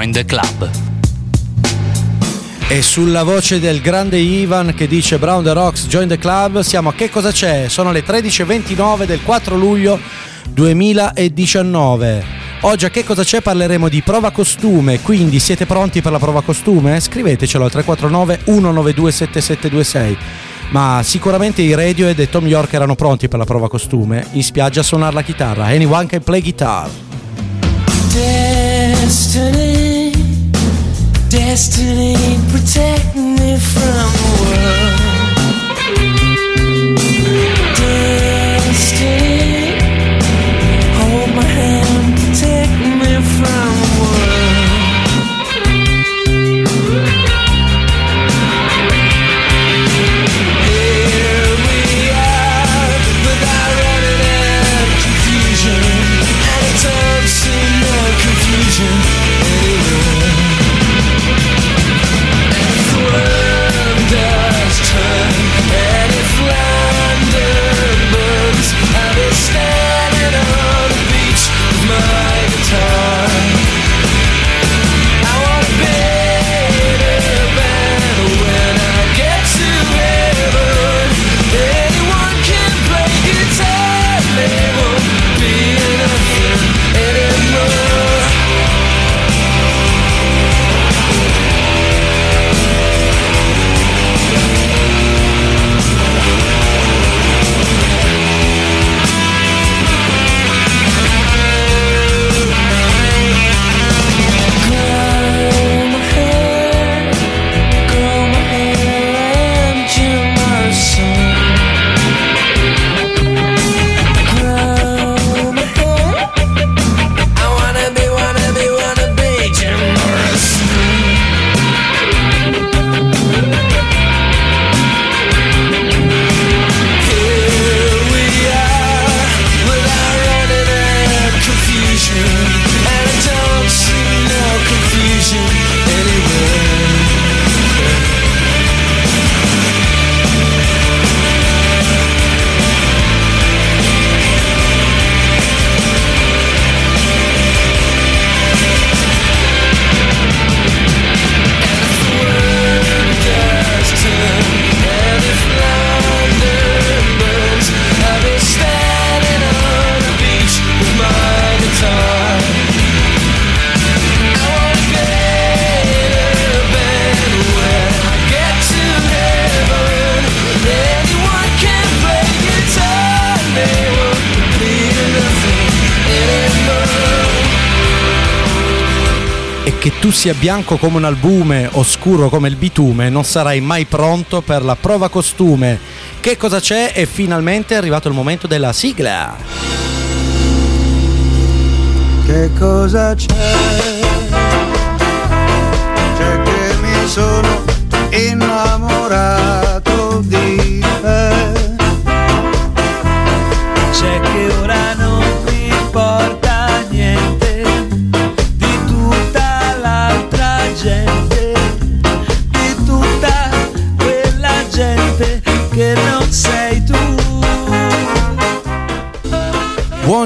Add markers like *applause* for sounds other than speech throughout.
Join the Club. E sulla voce del grande Ivan che dice Brown the Rocks, join the club, siamo a Che cosa c'è? Sono le 13.29 del 4 luglio 2019. Oggi a Che cosa c'è parleremo di prova costume, quindi siete pronti per la prova costume? Scrivetecelo al 349 192 7726. Ma sicuramente i Radiohead e Tom York erano pronti per la prova costume, in spiaggia a suonare la chitarra. Anyone can play guitar. Destiny, destiny, protect me from the world. Sia bianco come un albume o scuro come il bitume, non sarai mai pronto per la prova costume. Che cosa c'è? E finalmente è arrivato il momento della sigla. Che cosa c'è? C'è che mi sono innamorato di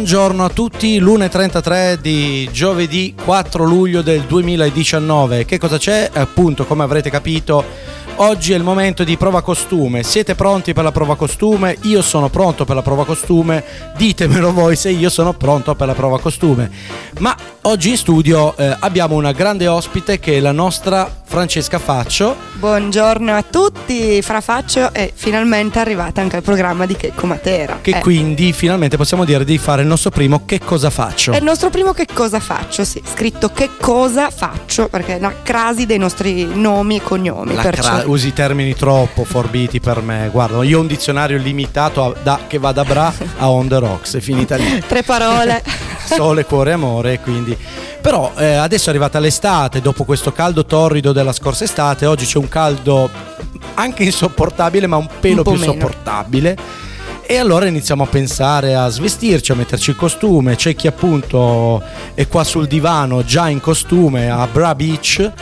Buongiorno a tutti, l'1.33 di giovedì 4 luglio del 2019. Che cosa c'è? Appunto, come avrete capito, oggi è il momento di prova costume. Siete pronti per la prova costume? Io sono pronto per la prova costume. Ditemelo voi se io sono pronto per la prova costume. Ma oggi in studio eh, abbiamo una grande ospite che è la nostra Francesca Faccio. Buongiorno a tutti, Fra Faccio è finalmente arrivata anche al programma di Checco Matera. Che Eh, quindi finalmente possiamo dire di fare il nostro primo Che cosa faccio? È il nostro primo Che cosa faccio, sì, scritto Che cosa faccio, perché è una crasi dei nostri nomi e cognomi. Cra- usi termini troppo forbiti per me. Guarda, io ho un dizionario limitato a- da- che va da Bra a On the Rocks, è finita lì. *laughs* Tre parole. *laughs* Sole, cuore, amore, quindi. Però eh, adesso è arrivata l'estate, dopo questo caldo torrido della scorsa estate, oggi c'è un caldo anche insopportabile, ma un pelo Un più meno. sopportabile. E allora iniziamo a pensare a svestirci, a metterci il costume. C'è chi appunto è qua sul divano già in costume a Bra Beach. e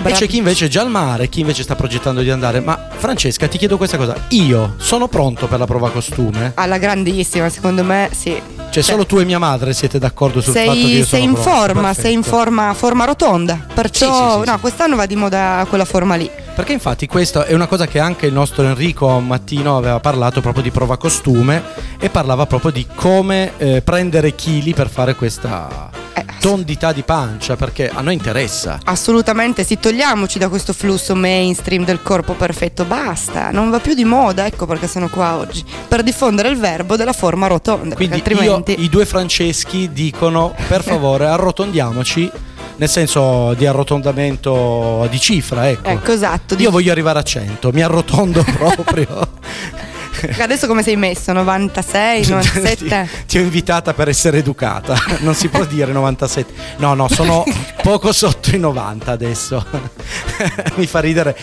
Bra c'è chi invece è già al mare, chi invece sta progettando di andare. Ma Francesca, ti chiedo questa cosa. Io sono pronto per la prova costume? Alla grandissima, secondo me, sì. Cioè, solo tu e mia madre siete d'accordo sul fatto che sei, io sei in pronto. forma, sei in Perfetto. forma, forma rotonda. Perciò, Sì, sì, sì, no, quest'anno va di moda quella forma lì. Perché infatti questa è una cosa che anche il nostro Enrico un mattino aveva parlato proprio di prova costume e parlava proprio di come eh, prendere chili per fare questa Eh, tondità di pancia, perché a noi interessa. Assolutamente, sì, togliamoci da questo flusso mainstream del corpo perfetto, basta, non va più di moda, ecco perché sono qua oggi, per diffondere il verbo della forma rotonda, Quindi altrimenti... io- i due Franceschi dicono per favore arrotondiamoci, nel senso di arrotondamento di cifra, ecco. Ecco, esatto. Io voglio arrivare a 100, mi arrotondo *laughs* proprio. Adesso come sei messo? 96, 97? *laughs* ti, ti ho invitata per essere educata, *laughs* non si può dire 97. No, no, sono poco sotto i 90 adesso. Mi fa ridere.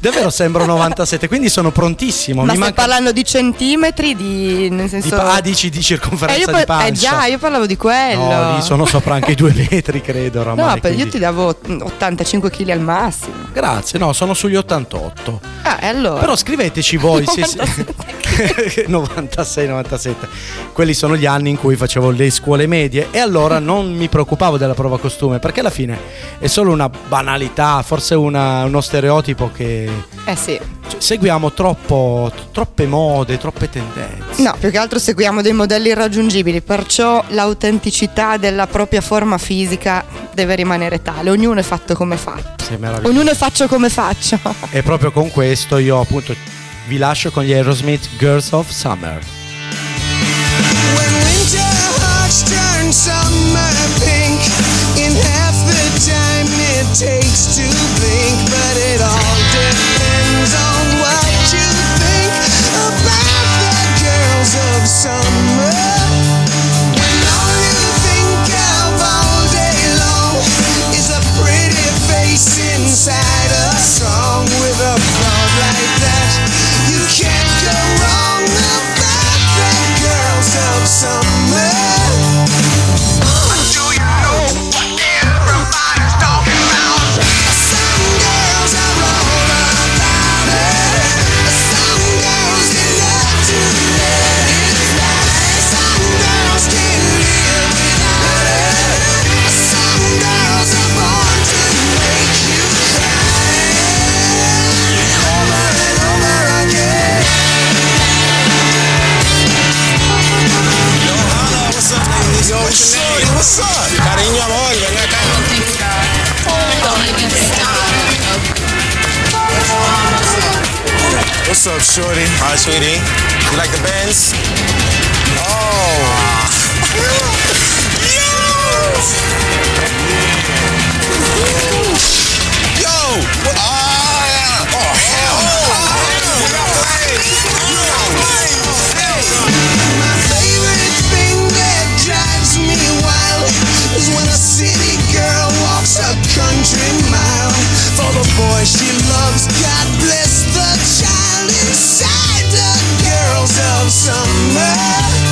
Davvero sembro 97, quindi sono prontissimo. Ma Mi stai manca parlando di centimetri, di... nel di senso... pa- ah, dici di Eh, circonferenza io di par- pancia. eh già, io parlavo di quello. No, lì sono sopra anche i due metri, credo. No, Oramai, io quindi- ti davo 85 kg al massimo. Grazie, no, sono sugli 88. Ah, e allora? Però scriveteci voi se 96, 97. *laughs* Quelli sono gli anni in cui facevo le scuole medie e allora non mi preoccupavo della prova costume perché alla fine è solo una banalità, forse una- uno stereotipo che Eh sì. cioè, seguiamo troppo, troppe mode, troppe tendenze. No, più che altro seguiamo dei modelli irraggiungibili, perciò l'autenticità della propria forma fisica deve rimanere tale. Ognuno è fatto come fatto. Ognuno è faccio come faccio. *laughs* E proprio con questo io appunto vi lascio con gli Aerosmith Girls of Summer. When winter hearts turn summer pink In half the time it takes to summer what's up? What's up, shorty? Hi, sweetie. You like the bands? Oh. Yo! Yo! Ah! Oh, hell! Oh, hell! My favorite! City girl walks a country mile for the boy she loves. God bless the child inside the girls of summer.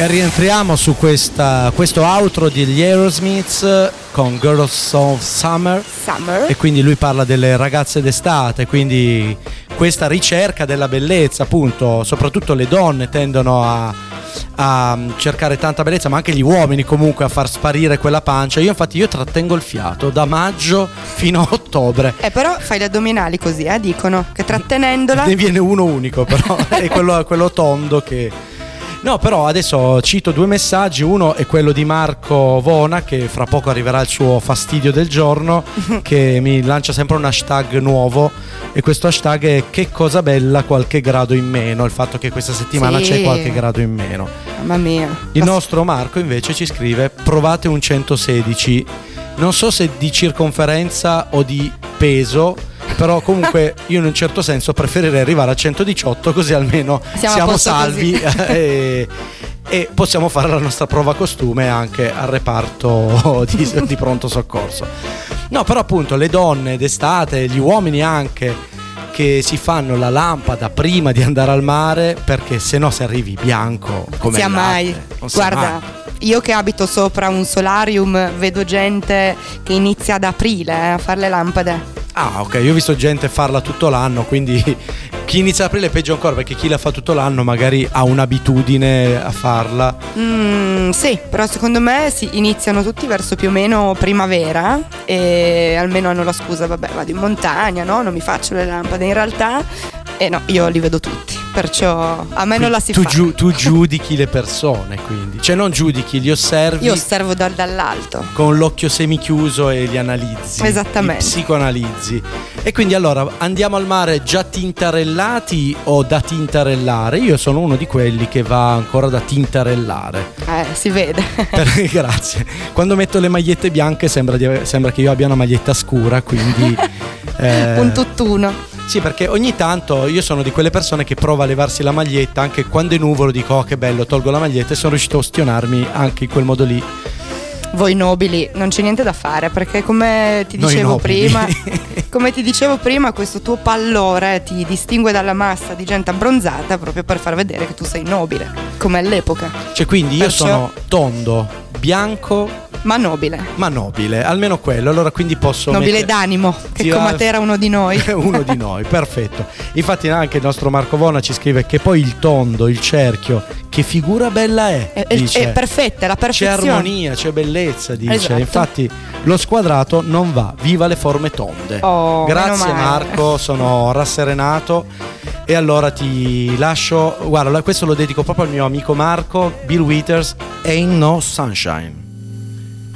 E rientriamo su questa, questo outro degli Aerosmiths con Girls of Summer Summer. e quindi lui parla delle ragazze d'estate, quindi questa ricerca della bellezza, appunto, soprattutto le donne tendono a, a cercare tanta bellezza, ma anche gli uomini comunque a far sparire quella pancia. Io infatti io trattengo il fiato da maggio fino a ottobre. Eh, però fai gli addominali così, eh, dicono che trattenendola. Ne viene uno unico, però è *laughs* quello, quello tondo che. No, però adesso cito due messaggi. Uno è quello di Marco Vona, che fra poco arriverà il suo fastidio del giorno, *laughs* che mi lancia sempre un hashtag nuovo. E questo hashtag è che cosa bella qualche grado in meno. Il fatto che questa settimana Sì. c'è qualche grado in meno. Mamma mia. Il nostro Marco invece ci scrive: provate un 116. Non so se di circonferenza o di peso. Però comunque io in un certo senso preferirei arrivare a 118 così almeno Siamo siamo, salvi *laughs* e, e possiamo fare la nostra prova costume anche al reparto di, di pronto soccorso. No, però appunto le donne d'estate, gli uomini anche che si fanno la lampada prima di andare al mare perché se no se arrivi bianco come sia mai. Guarda, mai. io che abito sopra un solarium vedo gente che inizia ad aprile eh, a fare le lampade. Ah, ok, io ho visto gente farla tutto l'anno, quindi *laughs* chi inizia ad aprile è peggio ancora perché chi la fa tutto l'anno magari ha un'abitudine a farla. Mm, sì, però secondo me si iniziano tutti verso più o meno primavera e almeno hanno la scusa, vabbè, vado in montagna, no? Non mi faccio le lampade. In realtà, eh no, io li vedo tutti, perciò a me non la si tu, fa. giu- tu *laughs* giudichi le persone, quindi. Cioè non giudichi, li osservi Io osservo dal- dall'alto. con l'occhio semichiuso e li analizzi. Esattamente. Li psicoanalizzi. E quindi allora andiamo al mare già tintarellati o da tintarellare? Io sono uno di quelli che va ancora da tintarellare. Eh, si vede. *laughs* Per- grazie. Quando metto le magliette bianche sembra, di sembra che io abbia una maglietta scura, quindi... *laughs* eh, Un tutt'uno. Sì, perché ogni tanto io sono di quelle persone che prova a levarsi la maglietta, anche quando è nuvolo dico oh che bello, tolgo la maglietta e sono riuscito a ostionarmi anche in quel modo lì. Voi nobili, non c'è niente da fare perché come ti dicevo prima, *laughs* come ti dicevo prima, questo tuo pallore ti distingue dalla massa di gente abbronzata proprio per far vedere che tu sei nobile, come all'epoca, Cioè quindi io Perciò- sono tondo, bianco, ma nobile. ma nobile, almeno quello, allora quindi posso... Nobile mettere- d'animo, che Tira- come te era uno di noi. *laughs* uno di noi, perfetto. Infatti anche il nostro Marco Vona ci scrive che poi il tondo, il cerchio, che figura bella è. È, dice. è perfetta, è la C'è perfezione. armonia, c'è bellezza, dice. Esatto. Infatti lo squadrato non va, viva le forme tonde. Oh, Grazie. Marco, sono rasserenato. E allora ti lascio, guarda, questo lo dedico proprio al mio amico Marco, Bill Withers, Ain't No Sunshine.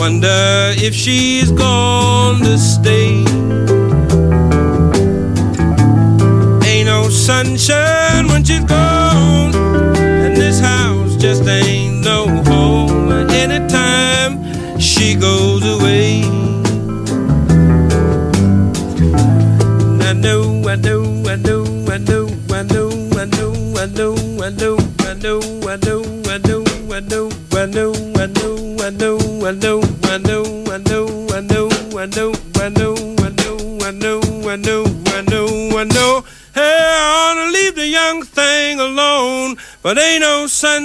Wonder if she's gone to stay. Ain't no sunshine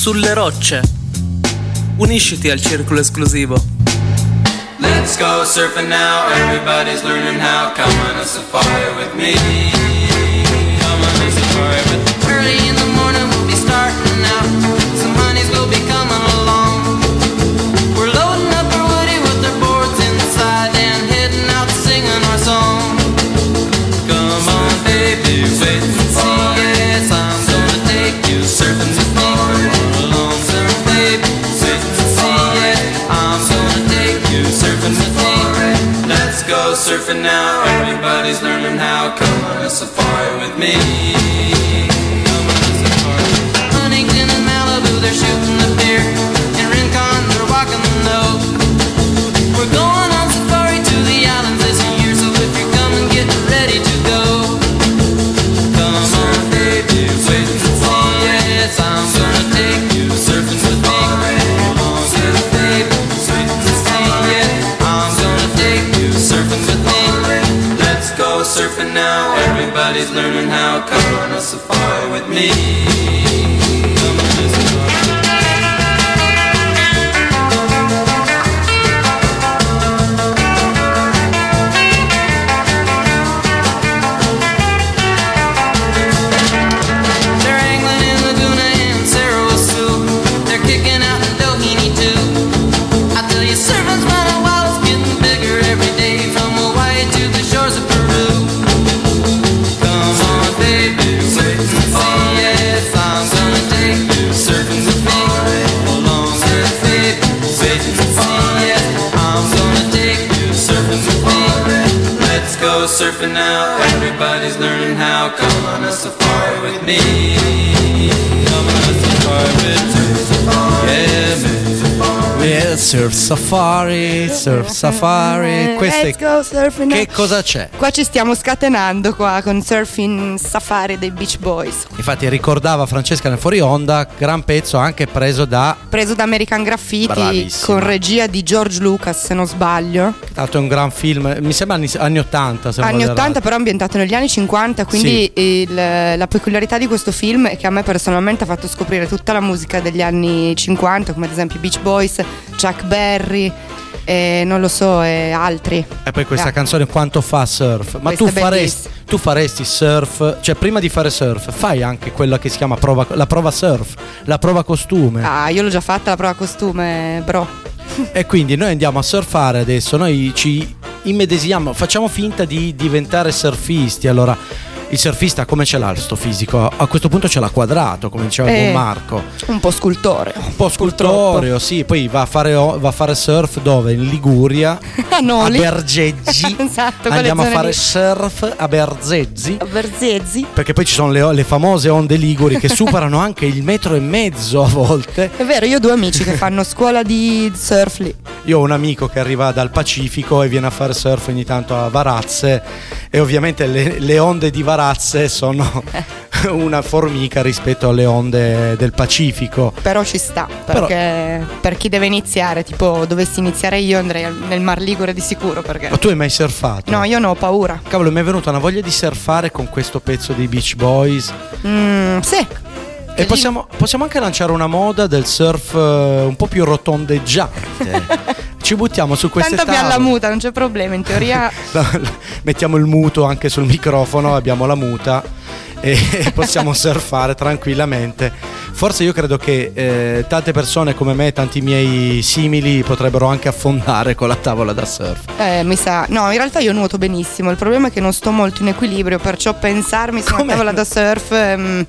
Sulle rocce. Unisciti al circolo esclusivo. Let's go surfing now. Everybody's learning how. Come on a safari with me. Me. Everybody's learning how. Come on a safari with me. Come on a safari with me. Yeah, surf safari, surf safari. Queste Let's go surfing. che cosa c'è? Qua ci stiamo scatenando qua con Surfing Safari dei Beach Boys. Infatti ricordava Francesca nel fuori onda, gran pezzo anche preso da Preso da American Graffiti Bravissima. con regia di George Lucas, se non sbaglio. L'altro è un gran film, mi sembra anni, anni 80. se Anni vado 80 errato. però ambientato negli anni 50, quindi il- la peculiarità di questo film è che a me personalmente ha fatto scoprire tutta la musica degli anni 50, come ad esempio i Beach Boys, Chuck Berry, e non lo so, e altri. E poi questa Ah. canzone quanto fa surf? Ma tu faresti, tu faresti surf, cioè prima di fare surf, fai anche quella che si chiama prova, la prova surf, la prova costume. Ah, io l'ho già fatta la prova costume, bro. *laughs* E quindi noi andiamo a surfare adesso, noi ci immedesiamo, facciamo finta di diventare surfisti. Allora, il surfista come ce l'ha sto fisico? A questo punto ce l'ha quadrato, come diceva Eh. Marco. Un po' scultore. Un po' scultoreo, sì, poi va a fare, va a fare surf dove? In Liguria, Ah, *laughs* no, a lì- Bergeggi. *laughs* Esatto, Andiamo a fare lì. surf a Berzezzi. A Berzezzi. Perché poi ci sono le, le famose onde liguri che superano *laughs* anche il metro e mezzo a volte. È vero, io ho due amici che fanno scuola di surf lì. Io ho un amico che arriva dal Pacifico e viene a fare surf ogni tanto a Varazze e ovviamente le, le onde di Varazze sono *laughs* una formica rispetto alle onde del Pacifico. Però ci sta, Però- perché per chi deve iniziare, tipo dovessi iniziare io andrei nel Mar Ligure di sicuro perché... Ma tu hai mai surfato? No, io ne ho paura. Cavolo, mi è venuta una voglia di surfare con questo pezzo dei Beach Boys. Mm, sì. E possiamo, possiamo anche lanciare una moda del surf eh, un po' più rotondeggiante. *laughs* Ci buttiamo su queste Tanto abbiamo la muta, non c'è problema, in teoria... *laughs* Mettiamo il muto anche sul microfono, abbiamo la muta e *laughs* possiamo *laughs* surfare tranquillamente. Forse io credo che eh, tante persone come me, tanti miei simili, potrebbero anche affondare con la tavola da surf. Eh, mi sa... No, in realtà io nuoto benissimo, il problema è che non sto molto in equilibrio, perciò pensarmi su una Com'è? tavola da surf... mm,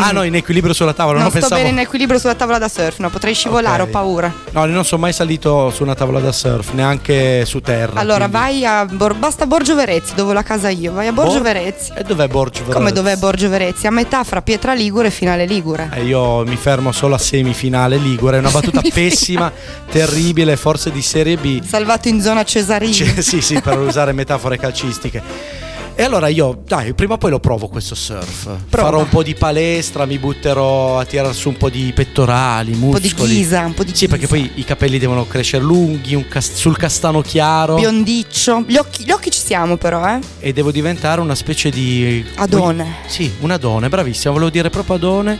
Ah no, in equilibrio sulla tavola, non non, sto pensavo... bene in equilibrio sulla tavola da surf, no, potrei scivolare, Ok. ho paura. No, non sono mai salito su una tavola da surf, neanche su terra. Allora, quindi- vai a Bor- basta Borgio Verezzi, dove ho la casa io. Vai a Borgio Bor- Verezzi. E dov'è Borgio Come Verezzi? dov'è Borgio Verezzi? A metà fra Pietra Ligure e Finale Ligure. Eh, io mi fermo solo a semifinale Ligure, è una battuta *laughs* pessima, terribile, forse di Serie B. Salvato in zona Cesarini. Cioè, sì, sì, per usare metafore calcistiche. E allora io, dai, prima o poi lo provo questo surf. Prova. Farò un po' di palestra, mi butterò a tirare su un po' di pettorali, un po' di muscoli. ghisa, un po' di Sì, ghisa. perché poi i capelli devono crescere lunghi, un cas- sul castano chiaro. Biondiccio. Gli occhi, gli occhi ci siamo però, eh. e devo diventare una specie di Adone. Sì, un adone, bravissima, volevo dire proprio adone.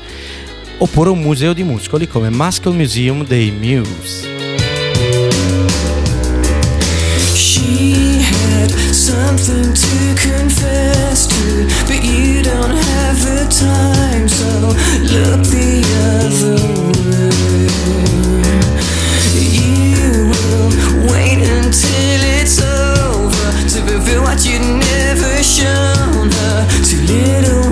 Oppure un museo di muscoli come Muscle Museum dei Muse. Something to confess to, but you don't have the time, so look the other way. You will wait until it's over to fulfill what you'd never shown her. Too little,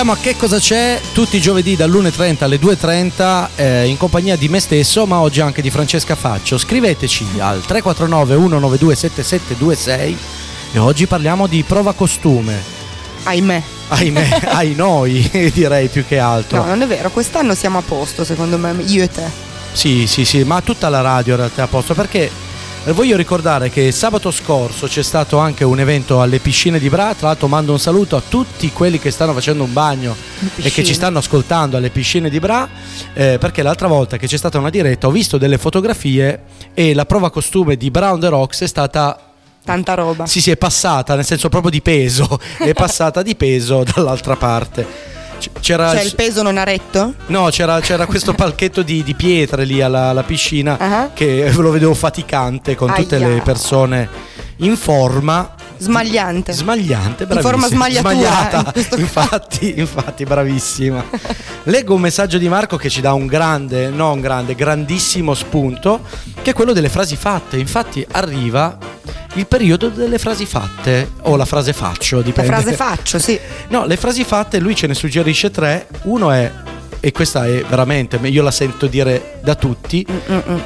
Rientriamo a Che cosa c'è tutti i giovedì dall'1.30 alle 2.30 eh, in compagnia di me stesso, ma oggi anche di Francesca Faccio. Scriveteci al 349 192 7726 e oggi parliamo di prova costume. Ahimè. Ahimè, *laughs* ai noi *laughs* direi più che altro. No, non è vero, quest'anno siamo a posto, secondo me, io e te. Sì, sì, sì, ma tutta la radio in realtà è a posto perché voglio ricordare che sabato scorso c'è stato anche un evento alle piscine di Bra, tra l'altro mando un saluto a tutti quelli che stanno facendo un bagno e che ci stanno ascoltando alle piscine di Bra, eh, perché l'altra volta che c'è stata una diretta ho visto delle fotografie e la prova costume di Brown the Rocks è stata Tanta roba. sì, sì, è passata, nel senso proprio di peso, *laughs* è passata di peso dall'altra parte. C'era Cioè il peso non ha retto? No, c'era, c'era questo palchetto di, di pietre lì alla, alla piscina Ah. che *laughs* lo vedevo faticante con tutte Aia. le persone in forma. Smagliante. Smagliante, In bravissima. forma smagliatura, Smagliata, in infatti, infatti, bravissima. Leggo un messaggio di Marco che ci dà un grande, no un grande, grandissimo spunto, che è quello delle frasi fatte. Infatti arriva il periodo delle frasi fatte, o la frase faccio, La dipende. frase faccio, sì. No, le frasi fatte lui ce ne suggerisce tre. Uno è, e questa è veramente, io la sento dire da tutti,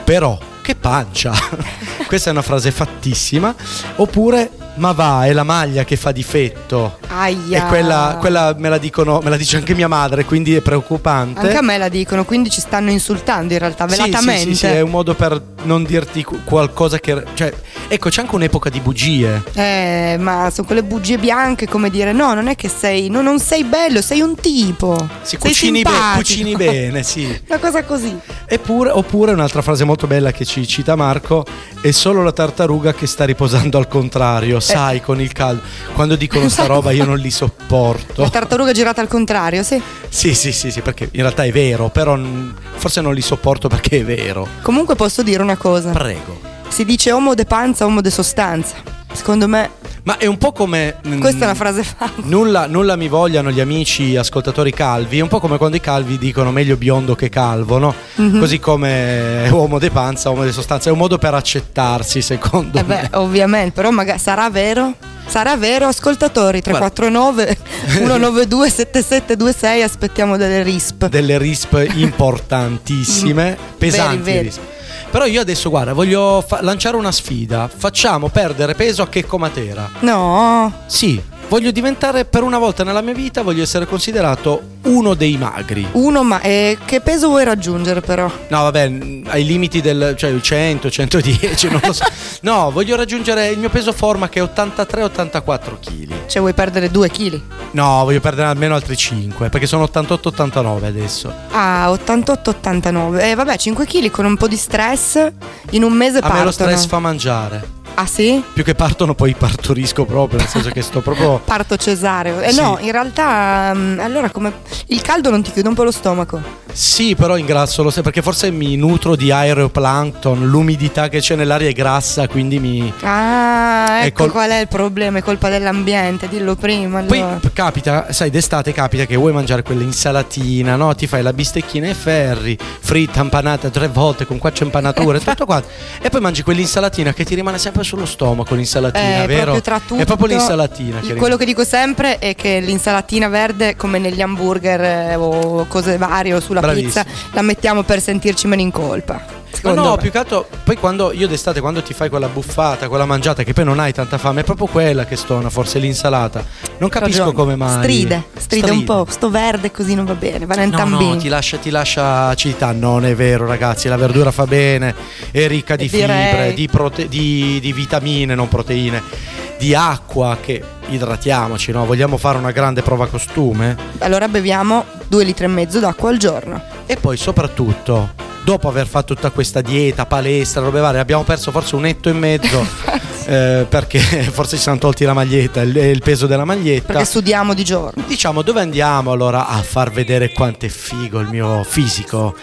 però che pancia. *laughs* questa è una frase fattissima. Oppure, ma va, è la maglia che fa difetto. Aia. E quella, quella me la dicono, me la dice anche mia madre, quindi è preoccupante. Anche a me la dicono, quindi ci stanno insultando in realtà, Sì, velatamente. Sì, sì, sì, è un modo per non dirti qu- qualcosa che. Cioè, ecco, c'è anche un'epoca di bugie. Eh, ma sono quelle bugie bianche come dire no, non è che sei, no, non sei bello, sei un tipo. Si cucini, be- cucini bene, sì. *laughs* Una cosa così. Eppure, oppure un'altra frase molto bella che ci cita Marco è solo la tartaruga che sta riposando al contrario, sai, con il caldo. Quando dicono sta roba io non li sopporto. La tartaruga girata al contrario, sì. Sì, sì, sì, sì, perché in realtà è vero, però forse non li sopporto perché è vero. Comunque posso dire una cosa. Prego. Si dice homo de panza, homo de sostanza. Secondo me Ma è un po' come. mm, Questa è una frase fatta. Nulla, nulla mi vogliano gli amici ascoltatori calvi, è un po' come quando i calvi dicono meglio biondo che calvo, no? Mhm. Così come *laughs* uomo di panza, uomo di sostanza, è un modo per accettarsi, secondo Eh me. beh, ovviamente, però magari sarà vero? Sarà vero, ascoltatori 349 192 7726, aspettiamo delle risp. Delle risp importantissime, pesanti veri. risp. Però io adesso, guarda, voglio fa- lanciare una sfida. Facciamo perdere peso a Checco Matera. No, Sì, voglio diventare per una volta nella mia vita, voglio essere considerato uno dei magri. uno, ma eh, che peso vuoi raggiungere però? No, vabbè, ai limiti del cioè il 100, 110, non lo so. *laughs* No, voglio raggiungere il mio peso forma che è 83-84 kg. Cioè vuoi perdere 2 kg? No, voglio perdere almeno altri 5, perché sono 88-89 adesso. Ah, 88-89. Eh vabbè, 5 kg con un po' di stress in un mese A me partono. lo stress fa mangiare. Ah sì? Più che partono, poi partorisco proprio, nel senso che sto proprio. *laughs* Parto cesareo. Eh Sì. no, in realtà mm, allora come il caldo non ti chiude un po' lo stomaco. Sì, però ingrasso lo sai, perché forse mi nutro di aeroplankton, l'umidità che c'è nell'aria è grassa, quindi mi. Ah, ecco col- qual è il problema, è colpa dell'ambiente, dillo prima. Poi Allora. p- capita, sai, d'estate capita che vuoi mangiare quell'insalatina, no? Ti fai la bistecchina ai ferri, fritta, impanata tre volte con quattro impanature, *laughs* tutto quanto. E poi mangi quell'insalatina che ti rimane sempre sullo stomaco, l'insalatina, Eh, vero? proprio è proprio l'insalatina che Quello che dico sempre è che l'insalatina verde, come negli hamburger eh, o cose varie o sulla Bravissimo. pizza, la mettiamo per sentirci meno in colpa. Ma no, me. più che altro, poi quando io d'estate, quando ti fai quella buffata, quella mangiata, che poi non hai tanta fame, è proprio quella che stona, forse l'insalata. Non capisco come mai. Stride, stride, un po'. Sto verde così non va bene, va No, no, ti lascia, ti lascia acidità. Non è vero, ragazzi. La verdura fa bene, è ricca di Direi. fibre, di, prote- di- di vitamine, non proteine, di acqua. Che idratiamoci, no? Vogliamo fare una grande prova costume? Allora beviamo due litri e mezzo d'acqua al giorno. E poi, soprattutto, dopo aver fatto tutta questa dieta, palestra, robe varie, abbiamo perso forse un etto e mezzo. *laughs* eh, perché forse ci siamo tolti la maglietta, il, il peso della maglietta. Perché sudiamo di giorno. Diciamo dove andiamo allora a far vedere quanto è figo il mio fisico.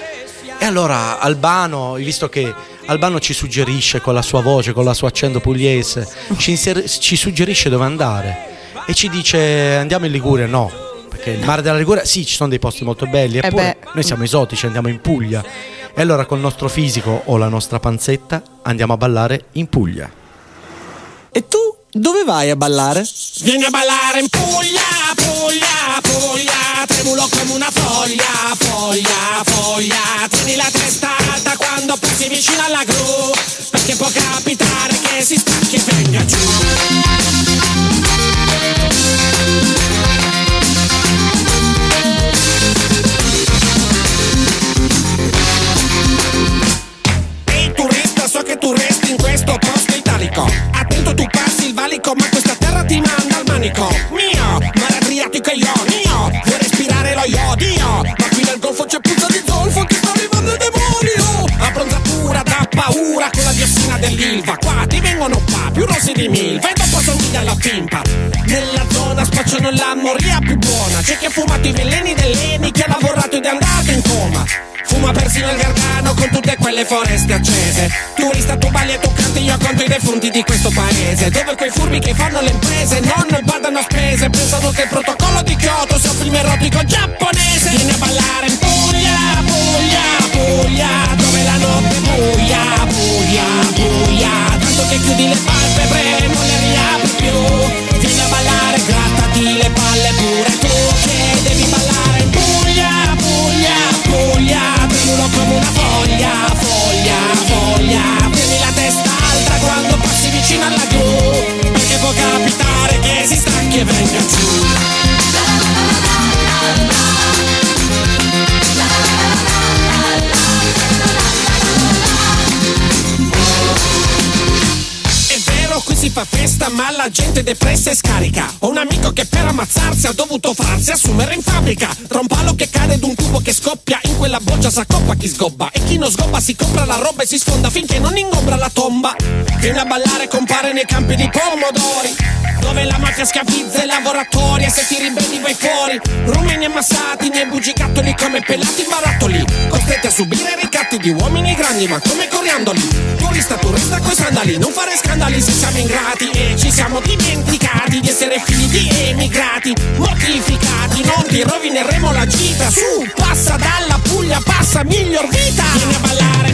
E allora Albano, visto che Albano ci suggerisce con la sua voce, con la sua accento pugliese, ci, inser- ci suggerisce dove andare e ci dice andiamo in Liguria, no. Perché il mare della Liguria, sì, ci sono dei posti molto belli, Eh eppure beh. noi siamo esotici, andiamo in Puglia. E allora col nostro fisico o la nostra panzetta andiamo a ballare in Puglia. E tu dove vai a ballare? Vieni a ballare in Puglia, Puglia, Puglia, tremulo come una foglia, foglia, foglia. Tieni la testa alta quando passi vicino alla gru, perché può capitare che si stacchi e venga giù. Questo posto italico. Attento tu passi il valico, ma questa terra ti manda al manico. Mio, mare Adriatico e io, mio, vuoi respirare lo iodio? Ma qui nel golfo c'è puzza di zolfo, ti sta arrivando il demonio. Abbronzatura da paura con la diossina dell'ilva. Qua ti vengono qua, più rossi di milva e dopo somiglia alla pimpa. Nella zona spacciano la moria più buona. C'è chi ha fumato i veleni dell'Eni, chi ha lavorato ed è andato in coma. Fuma persino il gargano con tutte quelle foreste accese. Turista, tu balli e tu canti, io conto i defunti di questo paese. Dove quei furbi che fanno le imprese non badano a spese. Pensano che il protocollo di Kyoto sia un film erotico giapponese. Vieni a ballare in Puglia, Puglia, Puglia. Dove la notte buia, buia, buia. Tanto che chiudi le palpebre, non le riapri più. Vieni a ballare, grattati le palle pure la gente depressa e scarica. Ho un amico che per ammazzarsi ha dovuto farsi assumere in fabbrica. Tra un palo che cade ed un tubo che scoppia, in quella boccia s'accoppa chi sgobba. E chi non sgobba si compra la roba e si sfonda finché non ingombra la tomba. Viene a ballare, compare nei campi di pomodori. Dove la mafia schiavizza i lavoratori e se ti ribelli vai fuori. Rumeni ammassati nei bugigattoli come pelati barattoli. Costretti a subire ricatti di uomini grandi ma come coriandoli Turista, turista coi sandali Non fare scandali se siamo ingrati E ci siamo dimenticati di essere figli di emigrati Mortificati, non ti rovineremo la gita. Su, passa dalla Puglia, passa miglior vita. Vieni a ballare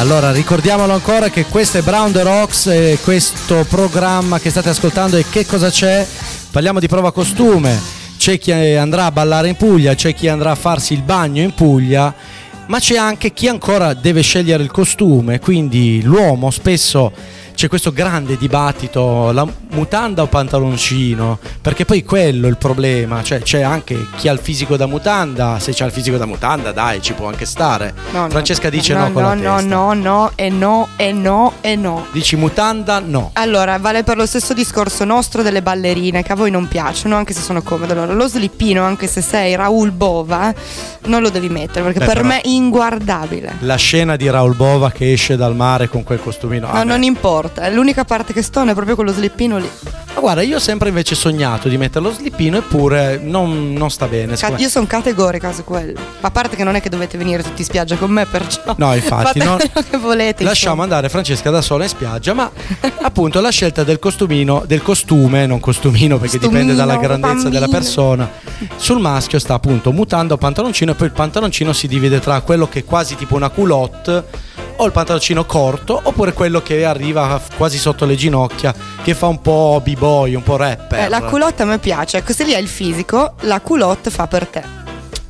allora ricordiamolo ancora che questo è Brown the Rocks e questo programma che state ascoltando e che cosa c'è? Parliamo di prova costume, c'è chi andrà a ballare in Puglia, c'è chi andrà a farsi il bagno in Puglia, ma c'è anche chi ancora deve scegliere il costume, quindi l'uomo spesso c'è questo grande dibattito, la mutanda o pantaloncino, perché poi quello è il problema, cioè c'è anche chi ha il fisico da mutanda, se c'ha il fisico da mutanda dai ci può anche stare. No, no, Francesca dice no, no, con no, no, no, no, e no, e no, e no. Dici mutanda? No. Allora, vale per lo stesso discorso nostro delle ballerine che a voi non piacciono, anche se sono comode. Allora, lo slippino, anche se sei Raul Bova, non lo devi mettere perché Beh, per me è inguardabile. La scena di Raul Bova che esce dal mare con quel costumino. No, ah, non importa, l'unica parte che stona è proprio quello slippino lì. Ma guarda, io ho sempre invece sognato di mettere lo slippino eppure non, non sta bene. Ca- io sono categorica su quello. Ma a parte che non è che dovete venire tutti in spiaggia con me, perciò. No, infatti, no. che volete. Lasciamo andare Francesca da sola in spiaggia, ma *laughs* appunto la scelta del costumino, del costume, non costumino perché Costumino, dipende dalla grandezza della bambino. persona. Sul maschio sta appunto mutanda o pantaloncino e poi il pantaloncino si divide tra quello che è quasi tipo una culotte o il pantaloncino corto oppure quello che arriva quasi sotto le ginocchia che fa un po' b-boy, un po' rapper. Eh, la culotte a me piace, se lì hai il fisico, la culotte fa per te.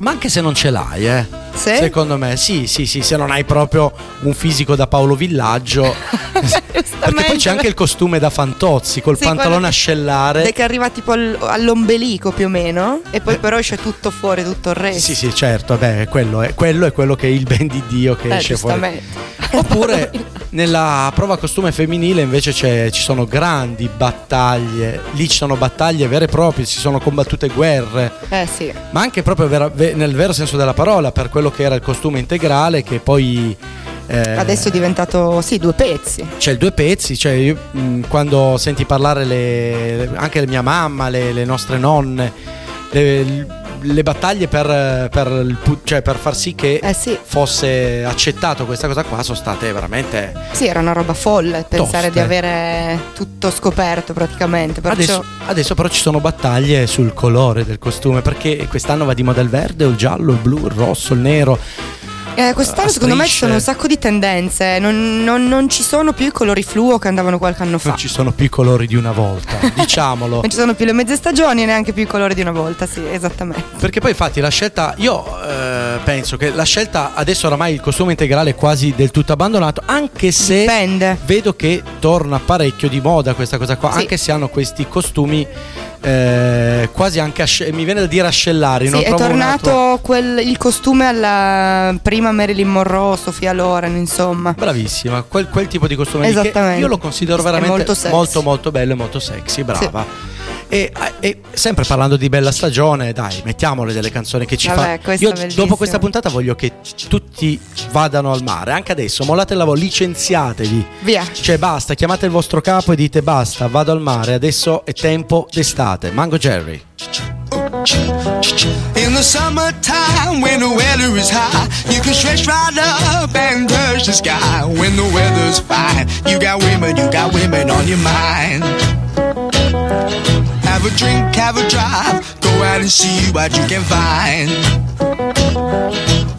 Ma anche se non ce l'hai, eh. Sì? Secondo me, sì, sì, sì, se non hai proprio un fisico da Paolo Villaggio. *laughs* perché poi c'è anche il costume da Fantozzi col Sì, pantalone che- ascellare. Che arriva tipo al- all'ombelico più o meno, e poi però esce tutto fuori, tutto il resto. Sì, sì, certo, beh, quello è, quello è quello che è il ben di Dio che Eh, esce fuori. Oppure *laughs* nella prova costume femminile invece c'è- ci sono grandi battaglie, lì ci sono battaglie vere e proprie, si sono combattute guerre, Eh sì. ma anche proprio vera- nel vero senso della parola, per quello che era il costume integrale che poi... eh, Adesso è diventato, sì, due pezzi. c'è il due pezzi, cioè io, mh, quando senti parlare le- anche la mia mamma, le, le nostre nonne, le, le battaglie per, per il cioè per far sì che Eh sì. fosse accettato questa cosa qua sono state veramente... Sì, era una roba folle pensare Toste. di avere tutto scoperto praticamente. Perciò Adesso, adesso però ci sono battaglie sul colore del costume perché quest'anno va di moda il verde o il giallo, il blu, il rosso, il nero. Eh, quest'anno a secondo me ci sono un sacco di tendenze. Non, non- non ci sono più i colori fluo che andavano qualche anno fa. Non ci sono più i colori di una volta, *laughs* diciamolo. Non ci sono più le mezze stagioni e neanche più i colori di una volta, sì, esattamente. Perché poi infatti la scelta, io eh, penso che la scelta adesso oramai il costume integrale è quasi del tutto abbandonato, anche se Dipende. vedo che torna parecchio di moda questa cosa qua, Sì. anche se hanno questi costumi eh, quasi anche, asce- mi viene da dire ascellari. Sì, è tornato quel- il costume alla prima Marilyn Monroe, Sofia Loren, insomma. Bravissima, quel, quel tipo di costume Esattamente. io lo considero veramente molto molto molto bello e molto sexy, brava. E, e sempre parlando di bella stagione, dai, mettiamole delle canzoni che ci Vabbè, fa. questa Io dopo questa puntata voglio che tutti vadano al mare, anche adesso, mollate il lavoro, licenziatevi. Via. Cioè basta, chiamate il vostro capo e dite basta, vado al mare, adesso è tempo d'estate. Mango Jerry. In the summertime, when the weather is high, you can stretch right up and touch the sky. When the weather's fine, you got women, you got women on your mind. Have a drink, have a drive, go out and see what you can find.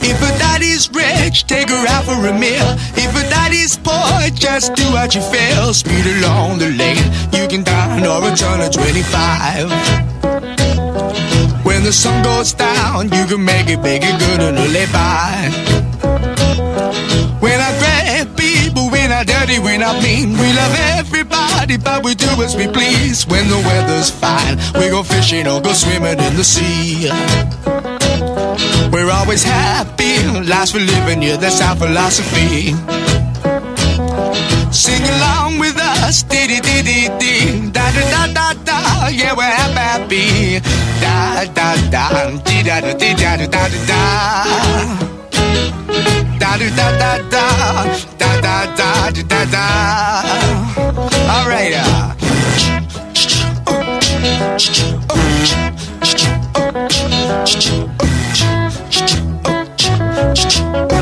If a daddy's rich, take her out for a meal. If a daddy's poor, just do what you feel. Speed along the lane, you can dine or a ton of 25. When the sun goes down, you can make it, make it good and live by. When I mean we love everybody, but we do as we please. When the weather's fine, we go fishing or go swimming in the sea. We're always happy, lives we're living, yeah, that's our philosophy. Sing along with us, dee dee dee dee dee, da da da da da, yeah, we're happy, da da da, dee da da dee da da da da Da do da da da da da da do da da. All right. Uh. Oh.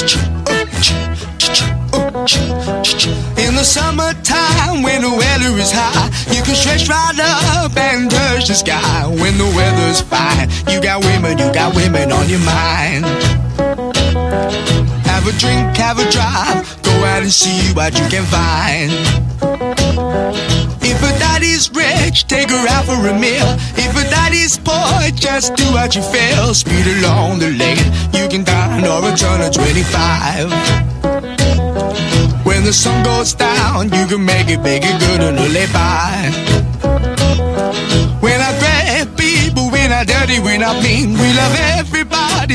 In the summertime, when the weather is high, you can stretch right up and touch the sky. When the weather's fine, you got women, you got women on your mind. A drink, have a drive, go out and see what you can find. If a daddy's rich, take her out for a meal. If a daddy's poor, just do what you feel. Speed along the lane, you can dine or return at 25. When the sun goes down, you can make it big and good and live by. We're not great people, we're not dirty, we're not mean. We love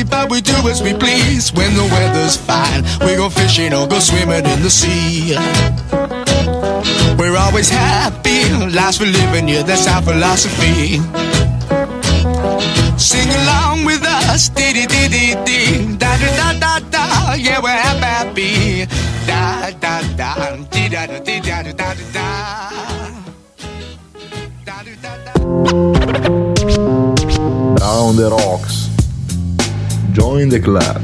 but we do as we please. When the weather's fine, we go fishing or go swimming in the sea. We're always happy, lives we're living, yeah, that's our philosophy. Sing along with us, dee dee dee dee dee, da da da da da, yeah, we're happy, da da da, dee da da dee da da da da. Down the rocks. Join the club.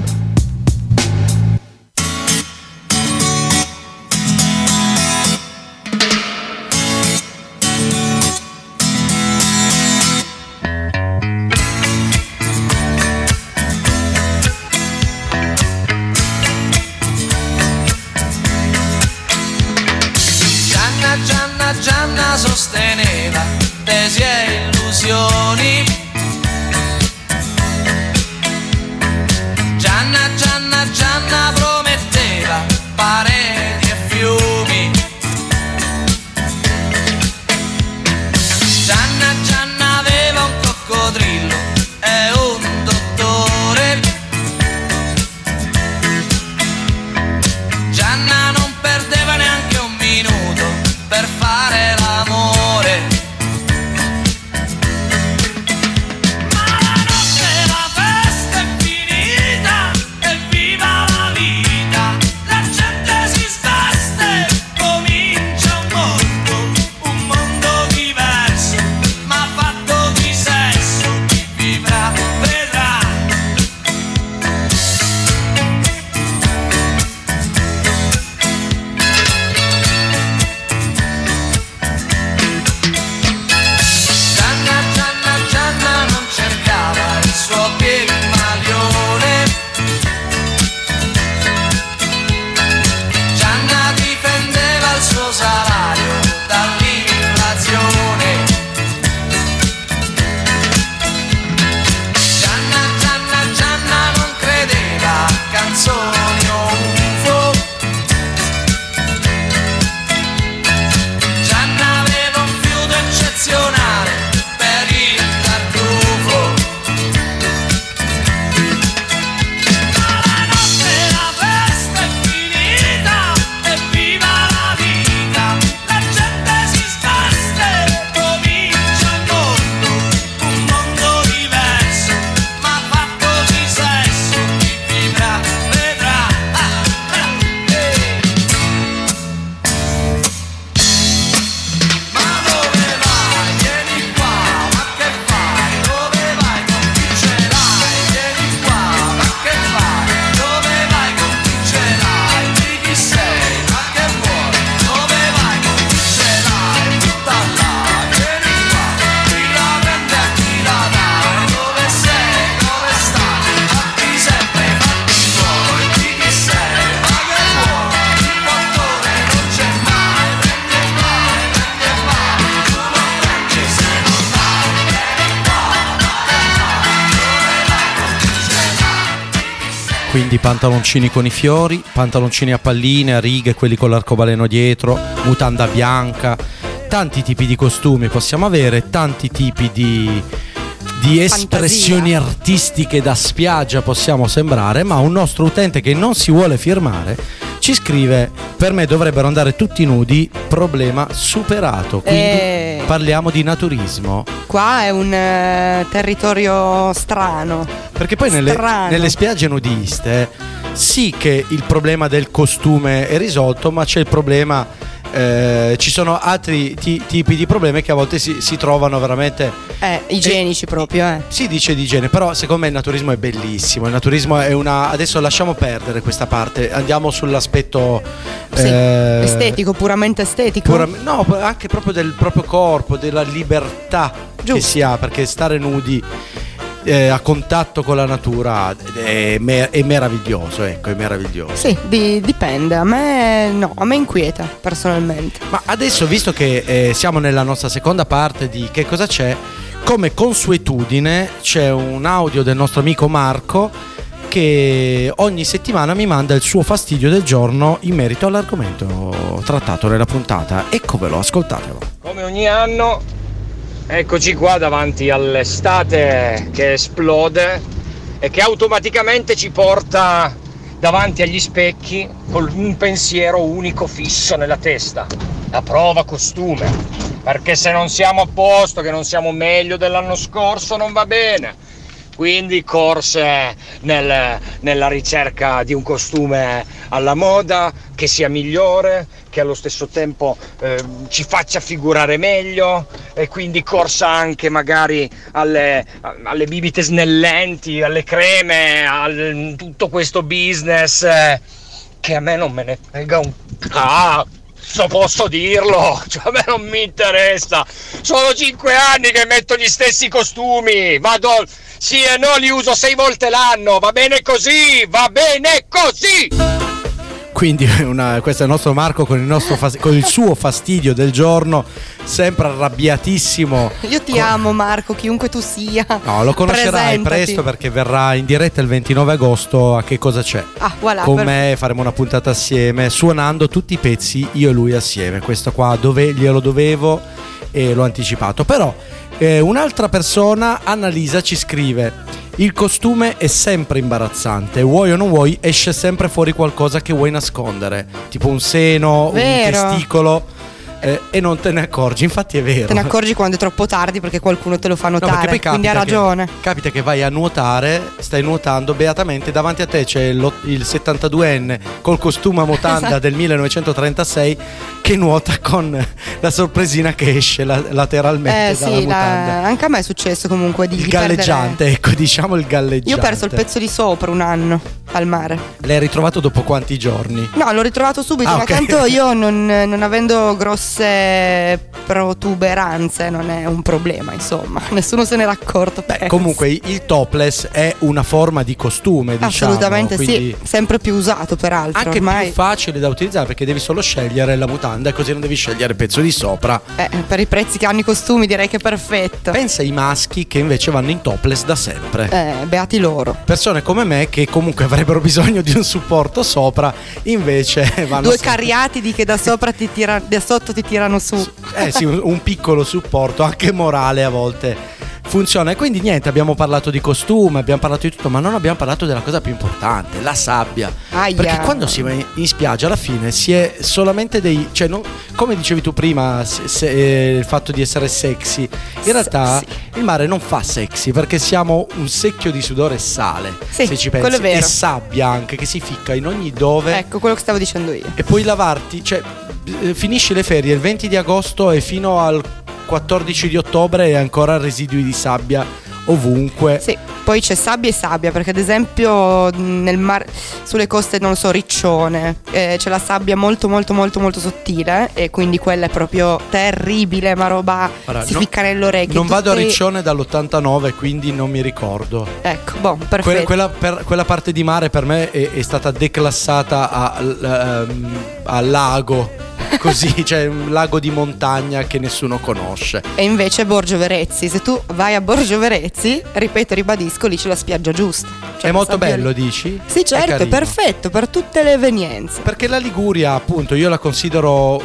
Gianna, Gianna, sosteneva tesi e illusioni. Pantaloncini con i fiori, pantaloncini a palline, a righe, quelli con l'arcobaleno dietro, mutanda bianca, tanti tipi di costumi possiamo avere, tanti tipi di, di espressioni artistiche da spiaggia possiamo sembrare, ma un nostro utente che non si vuole firmare ci scrive per me dovrebbero andare tutti nudi, problema superato. Quindi Eh. parliamo di naturismo. Qua è un eh, territorio strano. Perché poi nelle, Strano. nelle spiagge nudiste sì che il problema del costume è risolto, ma c'è il problema. Eh, ci sono altri ti- tipi di problemi che a volte si, si trovano veramente. Eh, igienici proprio, eh. Si dice di igiene, però secondo me il naturismo è bellissimo. Il naturismo è una. Adesso lasciamo perdere questa parte, andiamo sull'aspetto. Sì, eh, estetico, puramente estetico. pura- no, anche proprio del proprio corpo, della libertà che Giusto. si ha, perché stare nudi eh, a contatto con la natura è, me- è meraviglioso, ecco, è meraviglioso. Sì, di- dipende. A me no, a me inquieta personalmente. Ma adesso, visto che eh, siamo nella nostra seconda parte di Che cosa c'è, come consuetudine c'è un audio del nostro amico Marco che ogni settimana mi manda il suo fastidio del giorno in merito all'argomento trattato nella puntata. Eccovelo, ascoltatelo. Come ogni anno, eccoci qua davanti all'estate che esplode e che automaticamente ci porta davanti agli specchi con un pensiero unico fisso nella testa. La prova costume. Perché se non siamo a posto, che non siamo meglio dell'anno scorso, non va bene. Quindi corse nel- nella ricerca di un costume alla moda che sia migliore, che allo stesso tempo eh, ci faccia figurare meglio e quindi corsa anche magari alle, alle bibite snellenti, alle creme, a tutto questo business che a me non me ne frega un cazzo, posso dirlo, *laughs* cioè a me non mi interessa. Sono cinque anni che metto gli stessi costumi, vado sì e no, li uso sei volte l'anno, va bene così, va bene così! Quindi *laughs* una- questo è il nostro Marco con il, nostro fas- con il suo fastidio del giorno, sempre arrabbiatissimo. Io ti amo Marco, chiunque tu sia. No, lo conoscerai Presentati. presto perché verrà in diretta il 29 agosto a Che cosa c'è? Ah, voilà. Con per- me faremo una puntata assieme, suonando tutti i pezzi io e lui assieme. Questo qua dove glielo dovevo e l'ho anticipato. Però eh, un'altra persona, Annalisa, ci scrive: Il costume è sempre imbarazzante, vuoi o non vuoi, esce sempre fuori qualcosa che vuoi nascondere, tipo un seno, Vero. un testicolo. Eh, e non te ne accorgi, infatti è vero. Te ne accorgi quando è troppo tardi perché qualcuno te lo fa No, notare. poi quindi ha ragione. Che, capita che vai a nuotare, stai nuotando beatamente, davanti a te c'è lo- il 72enne col costume a mutanda Esatto. del 1936 che nuota con la sorpresina che esce la- lateralmente Eh dalla sì, la- anche a me è successo comunque di Il di perdere- galleggiante, ecco, diciamo il galleggiante. Io ho perso il pezzo di sopra un anno al mare. L'hai ritrovato dopo quanti giorni? No, l'ho ritrovato subito, Ah, ma ok. tanto io *laughs* non, non avendo grosse protuberanze non è un problema, insomma. *laughs* Nessuno se n'era accorto. penso. Comunque il topless è una forma di costume, diciamo. Assolutamente quindi sì, sempre più usato peraltro. Anche ormai più facile da utilizzare perché devi solo scegliere la mutanda e così non devi scegliere il pezzo di sopra. eh, per i prezzi che hanno i costumi direi che è perfetto. Pensa ai maschi che invece vanno in topless da sempre. Eh, beati loro. Persone come me che comunque avrebbero bisogno di un supporto sopra, invece *laughs* vanno Due sempre- cariatidi che da sopra ti tira, da sotto ti tirano su. Eh sì, un, piccolo supporto, anche morale a volte. Funziona e quindi niente, abbiamo parlato di costume, abbiamo parlato di tutto, ma non abbiamo parlato della cosa più importante, la sabbia. Aia. Perché quando si va in- spiaggia alla fine si è solamente dei. cioè, non- come dicevi tu prima, se- se- eh, il fatto di essere sexy. In realtà il mare non fa sexy perché siamo un secchio di sudore e sale. Sì, se ci pensi. E sabbia anche che si ficca in ogni dove. Ecco quello che stavo dicendo io. E puoi lavarti, cioè eh, finisci le ferie il 20 di agosto e fino al 14 di ottobre e ancora residui di sabbia ovunque. Sì, poi c'è sabbia e sabbia, perché ad esempio mare, sulle coste, non so, Riccione, eh, c'è la sabbia molto molto molto molto sottile e quindi quella è proprio terribile, ma roba Guarda, si no- ficca nell'orecchio. Non vado a Riccione dall'89, quindi non mi ricordo. Ecco, boh, perfetto. Que- quella, per- quella parte di mare per me è, è stata declassata a- ehm, al lago. *laughs* così, cioè un lago di montagna che nessuno conosce. E invece Borgio Verezzi, se tu vai a Borgio Verezzi, ripeto, ribadisco, lì c'è la spiaggia giusta. Cioè, è molto bello, lì. dici? Sì, certo, è, carino. perfetto per tutte le evenienze. Perché la Liguria, appunto, io la considero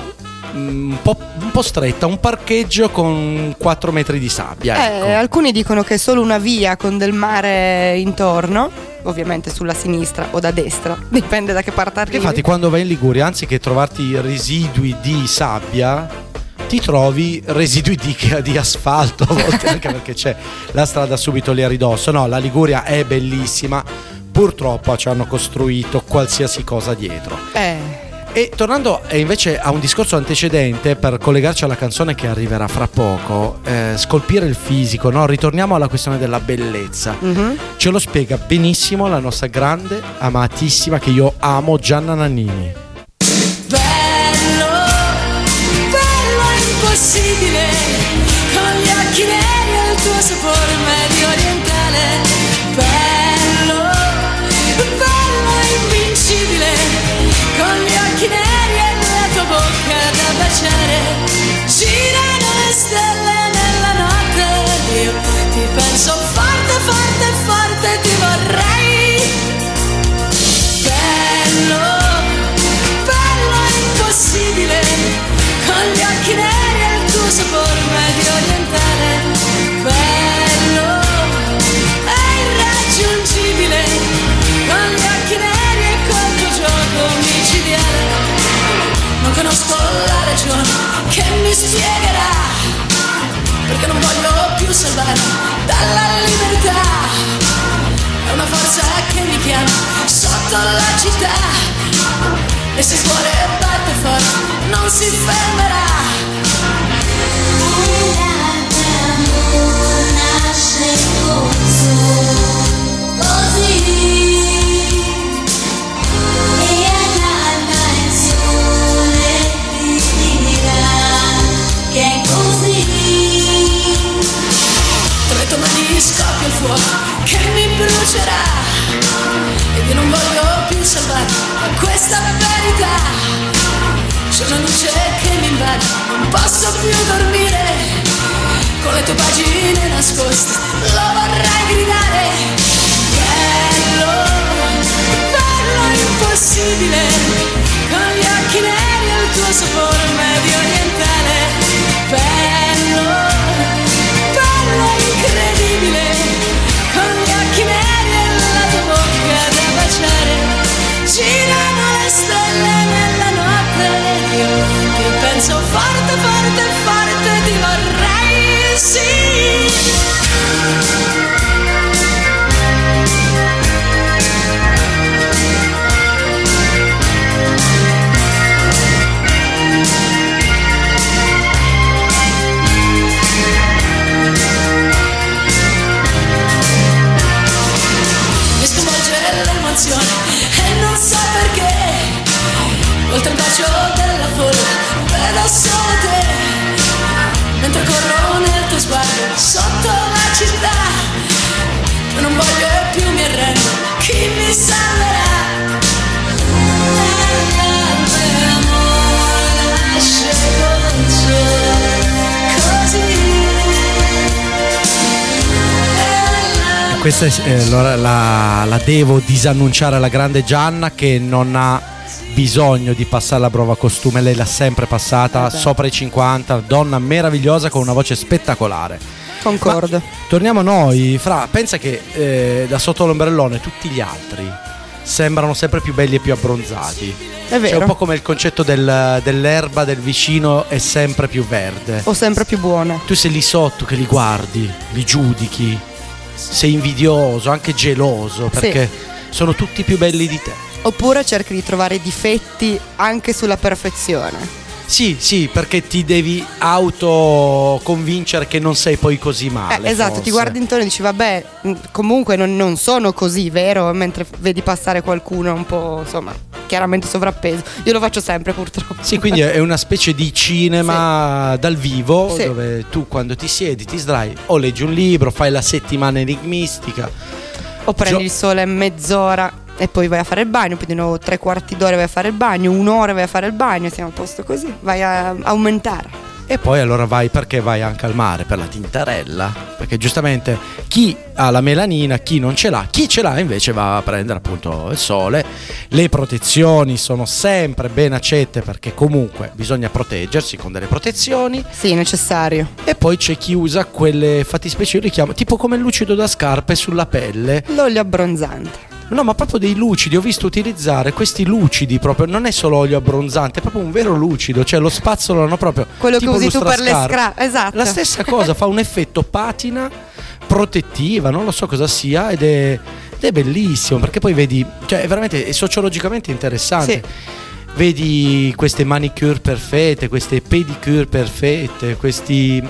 mm, un po', un po' stretta, un parcheggio con 4 metri di sabbia. Eh, ecco. alcuni dicono che è solo una via con del mare intorno, ovviamente sulla sinistra o da destra, *laughs* dipende da che parte arrivi. infatti quando vai in Liguria, anziché trovarti residui di sabbia, ti trovi residui di, di asfalto a volte, anche perché c'è la strada subito lì a ridosso. No, la Liguria è bellissima, purtroppo ci hanno costruito qualsiasi cosa dietro. Eh, E tornando eh, invece a un discorso antecedente, per collegarci alla canzone che arriverà fra poco, eh, scolpire il fisico, no? ritorniamo alla questione della bellezza. mhm. Ce lo spiega benissimo la nostra grande, amatissima, che io amo, Gianna Nannini. Impossibile, con gli occhi neri il tuo sapore medio sotto la città. E se il cuore batte forte non si fermerà. Che è così Tra le tue mani scoppia il fuoco che mi brucerà Ed io non voglio più salvarmi da questa verità. C'è una luce che mi invade, non posso più dormire. Con le tue pagine nascoste, lo vorrei gridare. Bello, bello impossibile. Con gli occhi neri e il tuo sapore medio orientale. Bello penso forte, forte, forte Questa eh, la, la- la devo disannunciare alla grande Gianna che non ha bisogno di passare la prova costume, lei l'ha sempre passata, beh. sopra i 50, donna meravigliosa con una voce spettacolare. Concordo. Torniamo a noi, Fra, pensa che eh, da sotto l'ombrellone tutti gli altri sembrano sempre più belli e più abbronzati. È vero. C'è un po' come il concetto del- dell'erba del vicino è sempre più verde. O sempre più buona. Tu sei lì sotto che li guardi, li giudichi, sei invidioso, anche geloso, Sì. perché sono tutti più belli di te. Oppure cerchi di trovare difetti anche sulla perfezione. Sì, sì, perché ti devi autoconvincere che non sei poi così Eh, male. esatto, forse. ti guardi intorno e dici vabbè, mh, comunque non, non sono così, vero? Mentre vedi passare qualcuno un po', insomma, chiaramente sovrappeso. Io lo faccio sempre purtroppo. Sì, quindi è una specie di cinema dal vivo Sì. dove tu quando ti siedi, ti sdrai o leggi un libro, fai la settimana enigmistica. O prendi Gio- il sole mezz'ora e poi vai a fare il bagno, poi di nuovo tre quarti d'ora vai a fare il bagno, un'ora vai a fare il bagno, siamo a posto così, vai a aumentare. E poi allora vai perché vai anche al mare per la tintarella. Perché giustamente chi ha la melanina, chi non ce l'ha, chi ce l'ha invece va a prendere appunto il sole. Le protezioni sono sempre ben accette perché comunque bisogna proteggersi con delle protezioni. Sì, necessario. E poi c'è chi usa quelle fattispecie, io li chiamo tipo come il lucido da scarpe sulla pelle. L'olio abbronzante. No, ma proprio dei lucidi, ho visto utilizzare questi lucidi proprio, non è solo olio abbronzante, è proprio un vero lucido, cioè lo spazzolano proprio Quello che tipo usi tu per le lustrascarpe. scra- esatto. La stessa cosa, fa un *laughs* effetto patina protettiva, non lo so cosa sia ed è, ed è bellissimo perché poi vedi, cioè è veramente è sociologicamente interessante. Vedi queste manicure perfette, queste pedicure perfette, questi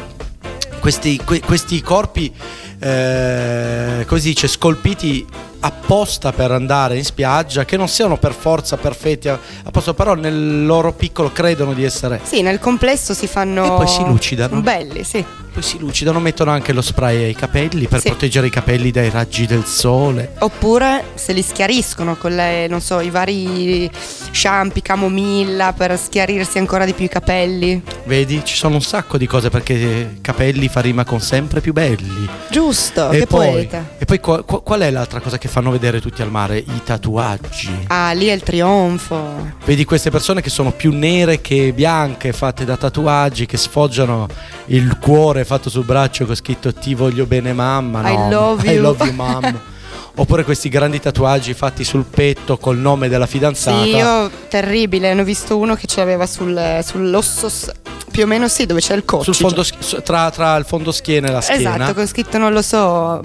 questi, que- questi corpi eh, come si dice scolpiti apposta per andare in spiaggia che non siano per forza perfetti apposta però nel loro piccolo credono di essere Sì, nel complesso si fanno... E poi si lucidano. Belli, sì. Poi si lucidano mettono anche lo spray ai capelli per Sì. proteggere i capelli dai raggi del sole Oppure se li schiariscono con le, non so, i vari shampoo, camomilla per schiarirsi ancora di più i capelli. vedi ci sono un sacco di cose perché capelli fa rima con sempre più belli Giusto, e che poi, poeta. e poi qua- qua- qual è l'altra cosa che fanno vedere tutti al mare i tatuaggi Ah, lì è il trionfo. Vedi queste persone che sono più nere che bianche, fatte da tatuaggi, che sfoggiano il cuore fatto sul braccio con scritto ti voglio bene mamma. I no, love I you." love you mamma. *laughs* Oppure questi grandi tatuaggi fatti sul petto col nome della fidanzata. Sì, io terribile, ne ho visto uno che ce l'aveva sul, sull'osso, più o meno sì, dove c'è il cocci. sul fondo, sch- su- tra, tra il fondo schiena e la schiena. Esatto, con scritto non lo so,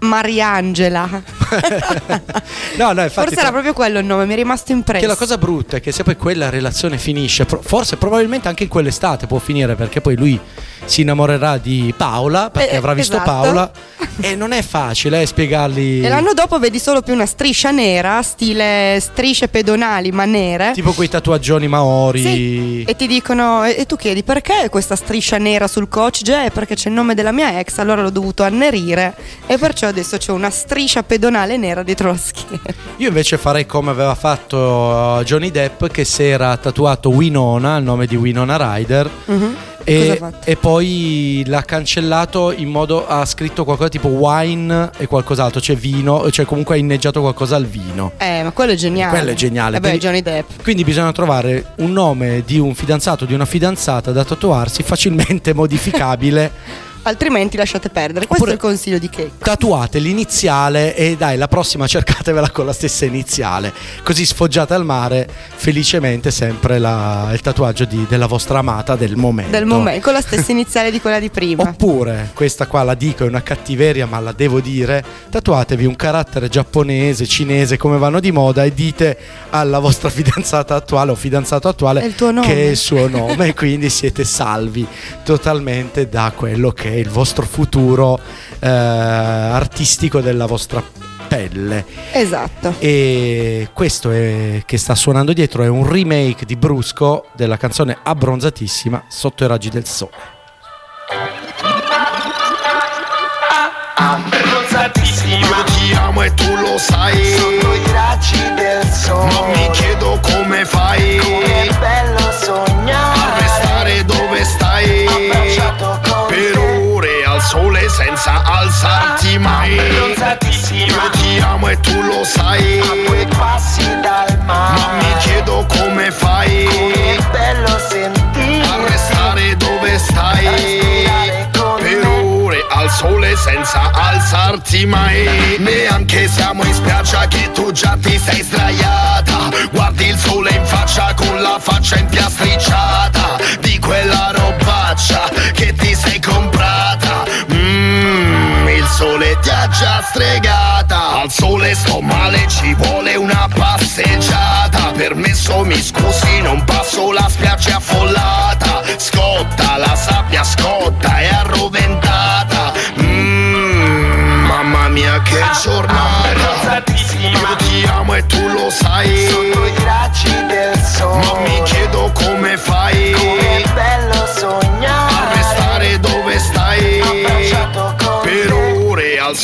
Mariangela. *laughs* No, no, infatti Forse era proprio quello il nome, mi è rimasto impresso. Che la cosa brutta è che se poi quella relazione finisce, forse probabilmente anche in quell'estate può finire perché poi lui si innamorerà di Paola perché Eh, avrà visto esatto. Paola *laughs* e non è facile eh, spiegargli E l'anno dopo vedi solo più una striscia nera, stile strisce pedonali ma nere. tipo quei tatuaggioni maori. Sì, e ti dicono, e e tu chiedi perché questa striscia nera sul coach? Già è perché c'è il nome della mia ex, allora l'ho dovuto annerire e perciò adesso c'ho una striscia pedonale nera dietro la schiena. Io invece farei come aveva fatto uh, Johnny Depp che si era tatuato Winona, il nome di Winona Ryder. Mhm. E, e poi l'ha cancellato in modo ha scritto qualcosa tipo wine e qualcos'altro, cioè vino, cioè comunque ha inneggiato qualcosa al vino. Eh, ma quello è geniale. Quello è geniale. Eh beh, Johnny Depp. Quindi bisogna trovare un nome di un fidanzato, di una fidanzata da tatuarsi facilmente *laughs* modificabile. Altrimenti lasciate perdere. Questo è il consiglio di Checco. Tatuate l'iniziale e dai, la prossima *laughs* cercatevela con la stessa iniziale. Così sfoggiate al mare felicemente sempre la- il tatuaggio di- della vostra amata del momento. Del momento, con la stessa iniziale di quella di prima. Oppure, questa qua la dico, è una cattiveria, ma la devo dire, tatuatevi un carattere giapponese, cinese, come vanno di moda e dite alla vostra *laughs* fidanzata attuale o fidanzato attuale che è il suo nome e quindi siete salvi totalmente da quello che il vostro futuro eh, artistico della vostra pelle. Esatto. E questo è, che sta suonando dietro è un remake di Brusco della canzone Abbronzatissima sotto i raggi del sole. Io ti amo e tu lo sai. Sotto i raggi del sole. Ma mi chiedo come fai. Com'è bello sognare. A restare dove stai sole senza alzarti mai. Io ti amo e tu lo sai. A due passi dal mare. Ma mi chiedo come fai bello sentire A restare dove stai. Per ore al sole senza alzarti mai. Neanche siamo in spiaggia che tu già ti sei sdraiata. Guardi il sole in faccia con la faccia impiastricciata Di quella robaccia che stregata. Al sole sto male, ci vuole una passeggiata. Permesso mi scusi, non passo la spiaggia affollata. Scotta, la sabbia scotta e arroventata. Mmm, mamma mia che giornata. Io ti amo e tu lo sai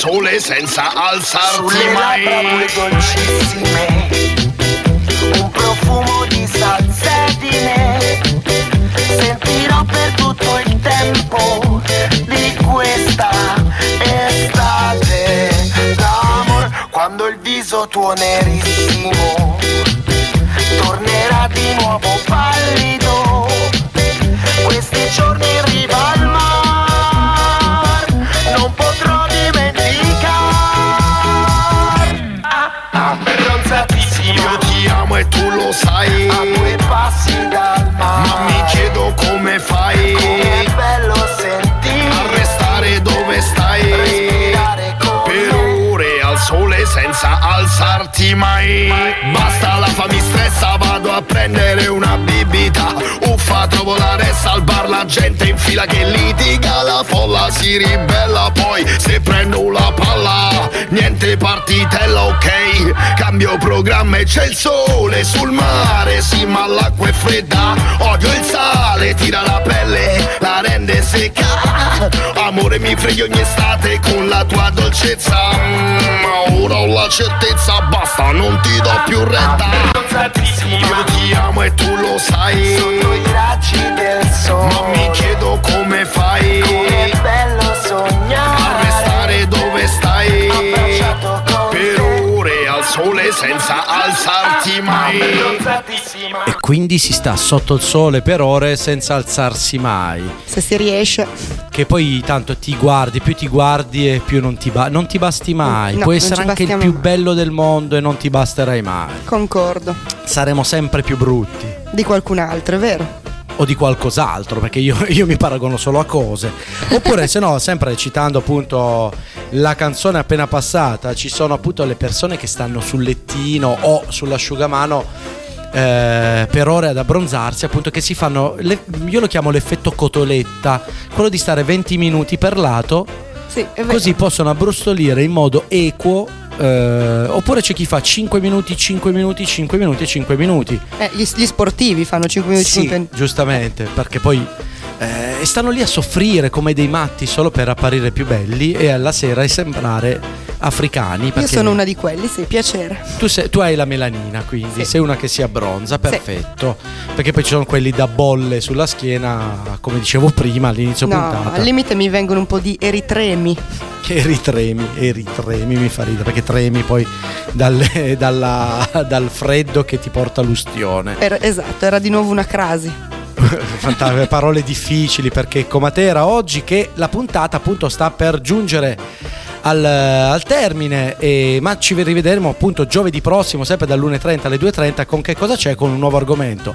sole senza alzarti Sulle mai. dolcissime Un profumo di salsedine Sentirò per tutto il tempo Di questa estate D'amor. Quando il viso tuo nerissimo Tornerà di nuovo pallido. Questi giorni in riva al mar Io ti amo e tu lo sai. A due passi dal mare Ma mi chiedo come fai senza alzarti mai. Basta la fammi stressa, vado a prendere una bibita. Uffa, trovo la ressa al bar, la gente in fila che litiga, la folla si ribella. Poi se prendo la palla, niente partitella, ok. Cambio programma e c'è il sole sul mare, sì, ma l'acqua è fredda. Odio il sale, tira la pelle, la rende secca. Amore mi freghi ogni estate con la tua dolcezza. Mm, Ma ora ho la certezza, basta, non ti do più retta. Io ti amo e tu lo sai. Sotto i raggi del sole Ma mi chiedo come fai Com'è bello sognare a restare dove stai. Per ore al sole senza alzarti mai. E quindi si sta sotto il sole per ore senza alzarsi mai. Se si riesce. Che poi tanto ti guardi, più ti guardi e più non ti, ba- non ti basti mai. No, Puoi non essere anche il più mai. bello del mondo e non ti basterai mai. Concordo. Saremo sempre più brutti. Di qualcun altro, è vero? O di qualcos'altro, perché io, *laughs* io mi paragono solo a cose. Oppure, se no, sempre citando appunto la canzone appena passata, ci sono appunto le persone che stanno sul lettino o sull'asciugamano. eh, per ore ad abbronzarsi, appunto, che si fanno. le- io lo chiamo l'effetto cotoletta, quello di stare 20 minuti per lato, Sì, così possono abbrustolire in modo equo. Eh, oppure c'è chi fa 5 minuti, 5 minuti, 5 minuti e 5 minuti. Eh, gli, gli sportivi fanno 5 minuti, Sì, 5 giustamente, perché poi eh, stanno lì a soffrire come dei matti solo per apparire più belli e alla sera sembrare africani. Io sono una di quelli, sì, piacere. tu, sei- tu hai la melanina, quindi Sì. sei una che si abbronza, perfetto. Perché poi ci sono quelli da bolle sulla schiena, come dicevo prima all'inizio No, puntata. al limite mi vengono un po' di eritremi. Che *laughs* eritremi, eritremi mi fa ridere, perché tremi poi dalle- *laughs* dalla- dal freddo che ti porta l'ustione. Era- esatto, era di nuovo una crasi. Fantastiche parole difficili perché Comatera oggi che la puntata appunto sta per giungere al, al termine. E- ma ci rivedremo appunto giovedì prossimo sempre dall'1.30 alle 2.30 con che cosa c'è? Con un nuovo argomento.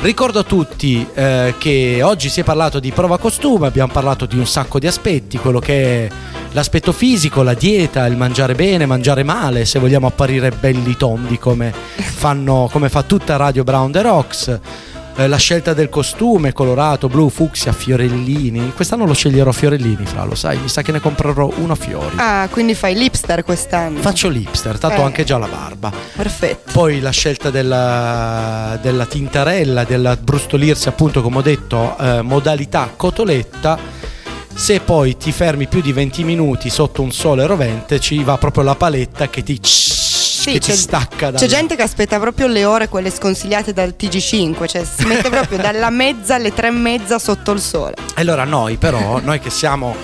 Ricordo a tutti eh, che oggi si è parlato di prova costume abbiamo parlato di un sacco di aspetti quello che è l'aspetto fisico la dieta il mangiare bene mangiare male se vogliamo apparire belli tondi come *laughs* fanno come fa tutta Radio Brown The Rocks eh, la scelta del costume colorato, blu, fucsia, fiorellini. Quest'anno lo sceglierò fiorellini, fra lo sai, mi sa che ne comprerò uno a fiori. Ah, quindi fai l'hipster quest'anno. Faccio l'hipster, tanto Eh. ho anche già la barba. Perfetto. Poi la scelta della, della tintarella, della brustolirsi, appunto, come ho detto, eh, modalità cotoletta. Se poi ti fermi più di 20 minuti sotto un sole rovente, ci va proprio la paletta che ti, Sì, che c'è, stacca dal c'è gente che aspetta proprio le ore, quelle sconsigliate dal TG5, cioè si mette proprio dalla mezza alle tre e mezza sotto il sole. Allora noi però, noi che siamo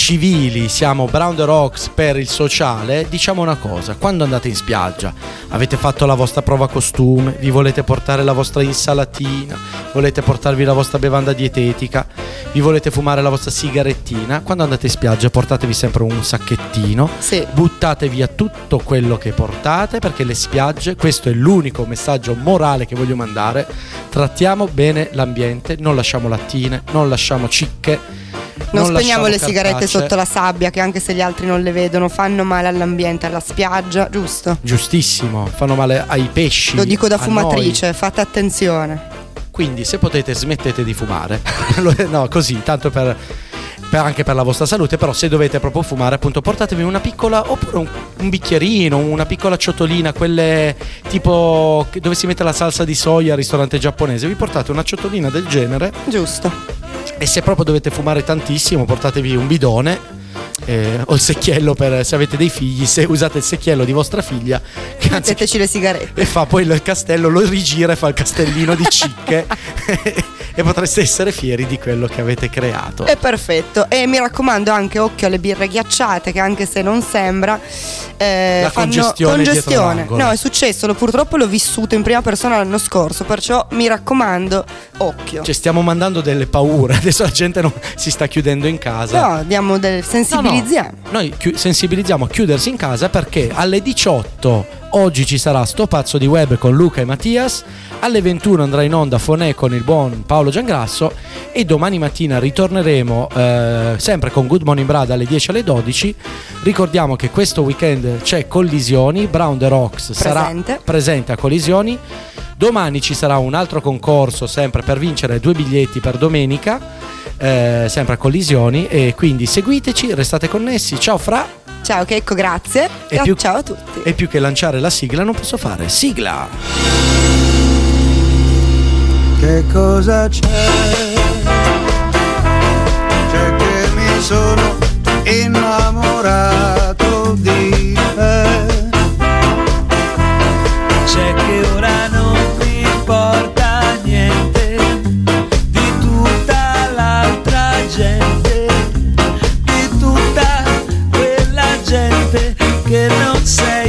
civili, siamo Brown the Rocks per il sociale, diciamo una cosa, quando andate in spiaggia, avete fatto la vostra prova costume, vi volete portare la vostra insalatina, volete portarvi la vostra bevanda dietetica, vi volete fumare la vostra sigarettina, quando andate in spiaggia portatevi sempre un sacchettino, Sì. buttate via tutto quello che portate perché le spiagge, questo è l'unico messaggio morale che voglio mandare, trattiamo bene l'ambiente, non lasciamo lattine, non lasciamo cicche. Non, spegniamo lasciamo le sigarette cartacce. sotto la sabbia, che anche se gli altri non le vedono, fanno male all'ambiente, alla spiaggia, giusto? Giustissimo, fanno male ai pesci. Lo dico da fumatrice, fate attenzione. noi. Quindi se potete smettete di fumare. *laughs* No, così, tanto per, anche per la vostra salute, però se dovete proprio fumare, appunto portatevi una piccola, oppure un, un bicchierino, una piccola ciotolina, quelle tipo dove si mette la salsa di soia al ristorante giapponese, vi portate una ciotolina del genere Giusto. E se proprio dovete fumare tantissimo portatevi un bidone eh, o il secchiello per se avete dei figli, se usate il secchiello di vostra figlia, Metteteci le sigarette. e fa poi il castello, lo rigira e fa il castellino di cicche *laughs* e potreste essere fieri di quello che avete creato. È perfetto. E mi raccomando anche occhio alle birre ghiacciate, che anche se non sembra. eh, La congestione l'angolo. No, è successo, lo- purtroppo l'ho vissuto in prima persona l'anno scorso, perciò mi raccomando, occhio. Cioè, stiamo mandando delle paure. *laughs* Adesso la gente non- si sta chiudendo in casa. No, diamo del sensibilizziamo. Noi chi- sensibilizziamo a chiudersi in casa perché alle 18 oggi ci sarà sto pazzo di web con Luca e Mattias, alle 21 andrà in onda Fonè con il buon Paolo Giangrasso e domani mattina ritorneremo eh, sempre con Good Morning Brad alle 10 alle 12. Ricordiamo che questo weekend c'è Collisioni, Brown the Rocks Presente. sarà presente a Collisioni. Domani ci sarà un altro concorso sempre per vincere due biglietti per domenica, eh, sempre a Collisioni e quindi seguiteci, restate connessi. Ciao Fra! Ciao Checco, grazie. E più- Ciao a tutti. E più che lanciare la sigla non posso fare. Sigla! Che cosa c'è? C'è che mi sono innamorato di te. C'è che ora non mi importa niente di tutta l'altra gente, di tutta quella gente che non sa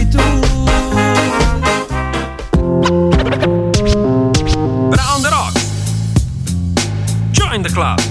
club.